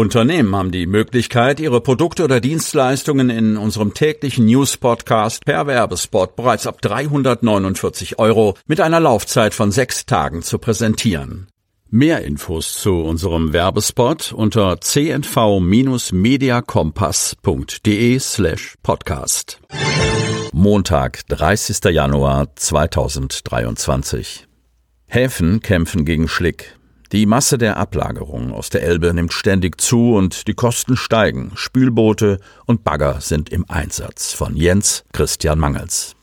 Unternehmen haben die Möglichkeit, ihre Produkte oder Dienstleistungen in unserem täglichen News-Podcast per Werbespot bereits ab 349 Euro mit einer Laufzeit von sechs Tagen zu präsentieren. Mehr Infos zu unserem Werbespot unter cnv-mediacompass.de slash podcast. Montag, 30. Januar 2023. Häfen kämpfen gegen Schlick. Die Masse der Ablagerungen aus der Elbe nimmt ständig zu und die Kosten steigen. Spülboote und Bagger sind im Einsatz. Von Jens Christian Mangels.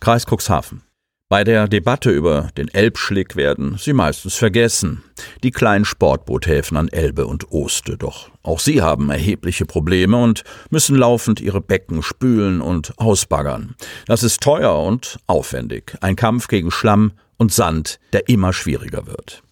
Kreis Cuxhaven. Bei der Debatte über den Elbschlick werden sie meistens vergessen. Die kleinen Sportboothäfen an Elbe und Oste. Doch auch sie haben erhebliche Probleme und müssen laufend ihre Becken spülen und ausbaggern. Das ist teuer und aufwendig. Ein Kampf gegen Schlamm und Sand, der immer schwieriger wird.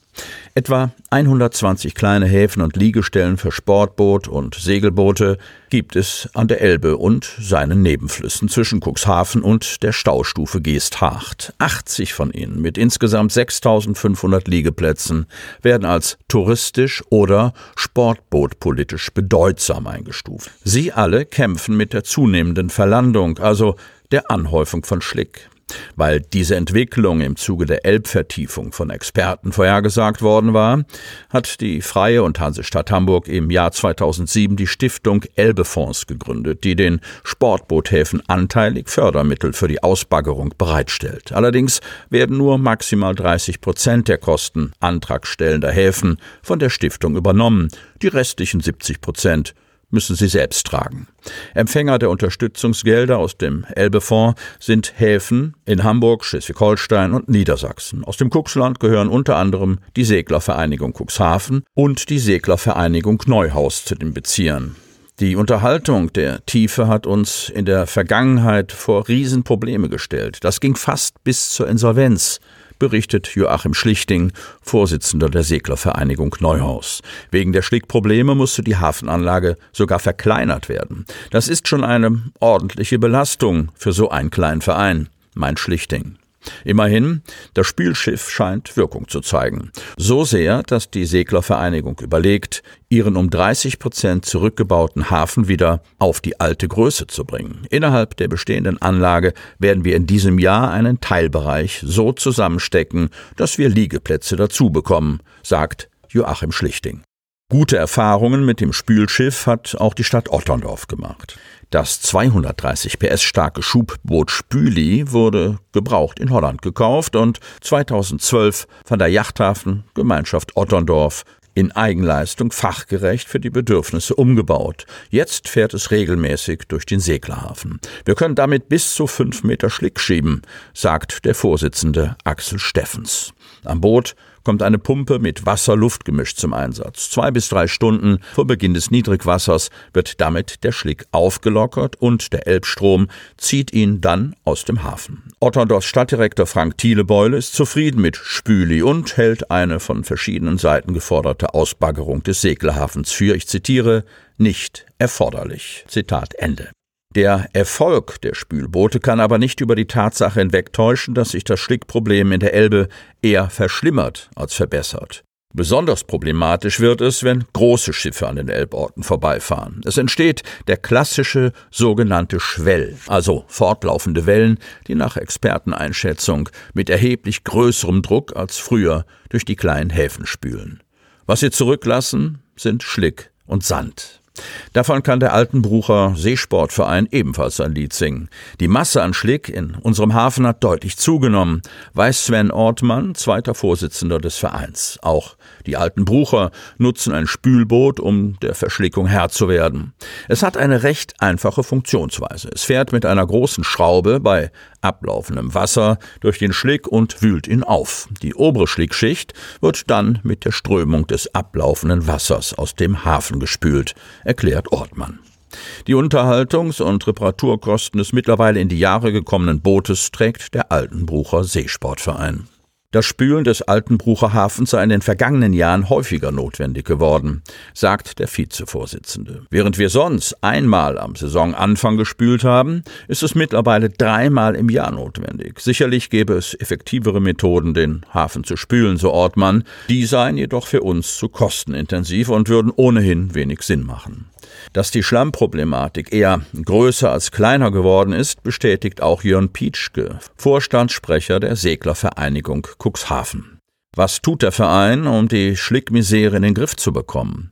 Etwa 120 kleine Häfen und Liegestellen für Sportboot und Segelboote gibt es an der Elbe und seinen Nebenflüssen zwischen Cuxhaven und der Staustufe Geesthacht. 80 von ihnen mit insgesamt 6500 Liegeplätzen werden als touristisch oder sportbootpolitisch bedeutsam eingestuft. Sie alle kämpfen mit der zunehmenden Verlandung, also der Anhäufung von Schlick. Weil diese Entwicklung im Zuge der Elbvertiefung von Experten vorhergesagt worden war, hat die Freie und Hansestadt Hamburg im Jahr 2007 die Stiftung Elbefonds gegründet, die den Sportboothäfen anteilig Fördermittel für die Ausbaggerung bereitstellt. Allerdings werden nur maximal 30 Prozent der Kosten antragstellender Häfen von der Stiftung übernommen, die restlichen 70 Prozent müssen sie selbst tragen. Empfänger der Unterstützungsgelder aus dem Elbefonds sind Häfen in Hamburg, Schleswig-Holstein und Niedersachsen. Aus dem Cuxland gehören unter anderem die Seglervereinigung Cuxhaven und die Seglervereinigung Neuhaus zu den Beziehern. Die Unterhaltung der Tiefe hat uns in der Vergangenheit vor Riesenprobleme gestellt. Das ging fast bis zur Insolvenz berichtet Joachim Schlichting, Vorsitzender der Seglervereinigung Neuhaus. Wegen der Schlickprobleme musste die Hafenanlage sogar verkleinert werden. Das ist schon eine ordentliche Belastung für so einen kleinen Verein, meint Schlichting. Immerhin, das Spielschiff scheint Wirkung zu zeigen. So sehr, dass die Seglervereinigung überlegt, ihren um 30 Prozent zurückgebauten Hafen wieder auf die alte Größe zu bringen. Innerhalb der bestehenden Anlage werden wir in diesem Jahr einen Teilbereich so zusammenstecken, dass wir Liegeplätze dazu bekommen, sagt Joachim Schlichting. Gute Erfahrungen mit dem Spülschiff hat auch die Stadt Otterndorf gemacht. Das 230 PS starke Schubboot Spüli wurde gebraucht in Holland gekauft und 2012 von der Yachthafen Gemeinschaft Otterndorf in Eigenleistung fachgerecht für die Bedürfnisse umgebaut. Jetzt fährt es regelmäßig durch den Seglerhafen. Wir können damit bis zu fünf Meter Schlick schieben, sagt der Vorsitzende Axel Steffens. Am Boot kommt eine Pumpe mit Wasser-Luft-Gemisch zum Einsatz. Zwei bis drei Stunden vor Beginn des Niedrigwassers wird damit der Schlick aufgelockert und der Elbstrom zieht ihn dann aus dem Hafen. Otterndorfs Stadtdirektor Frank Thielebeule ist zufrieden mit Spüli und hält eine von verschiedenen Seiten geforderte Ausbaggerung des Segelhafens für, ich zitiere, nicht erforderlich. Zitat Ende. Der Erfolg der Spülboote kann aber nicht über die Tatsache hinwegtäuschen, dass sich das Schlickproblem in der Elbe eher verschlimmert als verbessert. Besonders problematisch wird es, wenn große Schiffe an den Elborten vorbeifahren. Es entsteht der klassische sogenannte Schwell, also fortlaufende Wellen, die nach Experteneinschätzung mit erheblich größerem Druck als früher durch die kleinen Häfen spülen. Was sie zurücklassen, sind Schlick und Sand. Davon kann der Altenbrucher Seesportverein ebenfalls ein Lied singen. Die Masse an Schlick in unserem Hafen hat deutlich zugenommen, weiß Sven Ortmann, zweiter Vorsitzender des Vereins. Auch die Altenbrucher nutzen ein Spülboot, um der Verschlickung Herr zu werden. Es hat eine recht einfache Funktionsweise. Es fährt mit einer großen Schraube bei ablaufendem Wasser durch den Schlick und wühlt ihn auf. Die obere Schlickschicht wird dann mit der Strömung des ablaufenden Wassers aus dem Hafen gespült, erklärt Ortmann. Die Unterhaltungs- und Reparaturkosten des mittlerweile in die Jahre gekommenen Bootes trägt der Altenbrucher Seesportverein. Das Spülen des Altenbrucher Hafens sei in den vergangenen Jahren häufiger notwendig geworden, sagt der Vizevorsitzende. Während wir sonst einmal am Saisonanfang gespült haben, ist es mittlerweile dreimal im Jahr notwendig. Sicherlich gäbe es effektivere Methoden, den Hafen zu spülen, so Ortmann. Die seien jedoch für uns zu kostenintensiv und würden ohnehin wenig Sinn machen. Dass die Schlammproblematik eher größer als kleiner geworden ist, bestätigt auch Jörn Pietschke, Vorstandssprecher der Seglervereinigung Cuxhaven. Was tut der Verein, um die Schlickmisere in den Griff zu bekommen?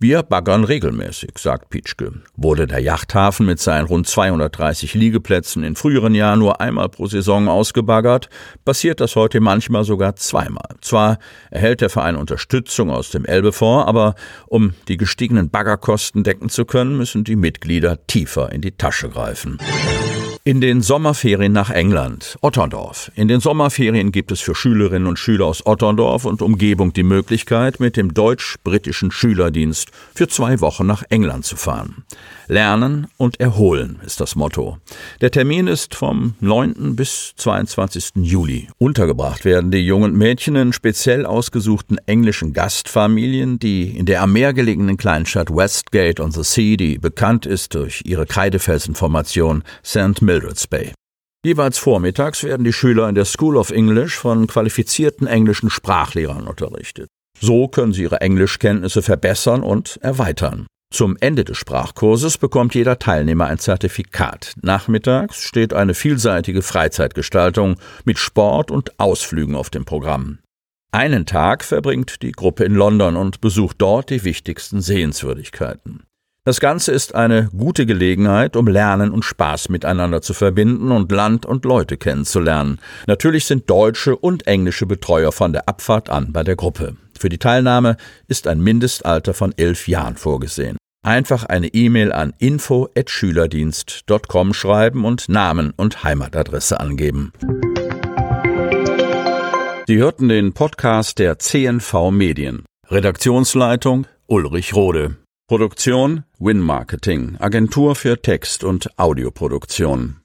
Wir baggern regelmäßig, sagt Pietschke. Wurde der Yachthafen mit seinen rund 230 Liegeplätzen in früheren Jahren nur einmal pro Saison ausgebaggert, passiert das heute manchmal sogar zweimal. Zwar erhält der Verein Unterstützung aus dem Elbefonds, aber um die gestiegenen Baggerkosten decken zu können, müssen die Mitglieder tiefer in die Tasche greifen. In den Sommerferien nach England, Otterndorf. In den Sommerferien gibt es für Schülerinnen und Schüler aus Otterndorf und Umgebung die Möglichkeit, mit dem deutsch-britischen Schülerdienst für zwei Wochen nach England zu fahren. Lernen und erholen ist das Motto. Der Termin ist vom 9. bis 22. Juli. Untergebracht werden die jungen Mädchen in speziell ausgesuchten englischen Gastfamilien, die in der am Meer gelegenen Kleinstadt Westgate on the Sea, die bekannt ist durch ihre Kreidefelsenformation St. Mildred's Bay. Jeweils vormittags werden die Schüler in der School of English von qualifizierten englischen Sprachlehrern unterrichtet. So können sie ihre Englischkenntnisse verbessern und erweitern. Zum Ende des Sprachkurses bekommt jeder Teilnehmer ein Zertifikat. Nachmittags steht eine vielseitige Freizeitgestaltung mit Sport und Ausflügen auf dem Programm. Einen Tag verbringt die Gruppe in London und besucht dort die wichtigsten Sehenswürdigkeiten. Das Ganze ist eine gute Gelegenheit, um Lernen und Spaß miteinander zu verbinden und Land und Leute kennenzulernen. Natürlich sind deutsche und englische Betreuer von der Abfahrt an bei der Gruppe. Für die Teilnahme ist ein Mindestalter von elf Jahren vorgesehen. Einfach eine E-Mail an info@schülerdienst.com schreiben und Namen und Heimatadresse angeben. Sie hörten den Podcast der CNV Medien. Redaktionsleitung Ulrich Rode. Produktion Win Marketing, Agentur für Text- und Audioproduktion.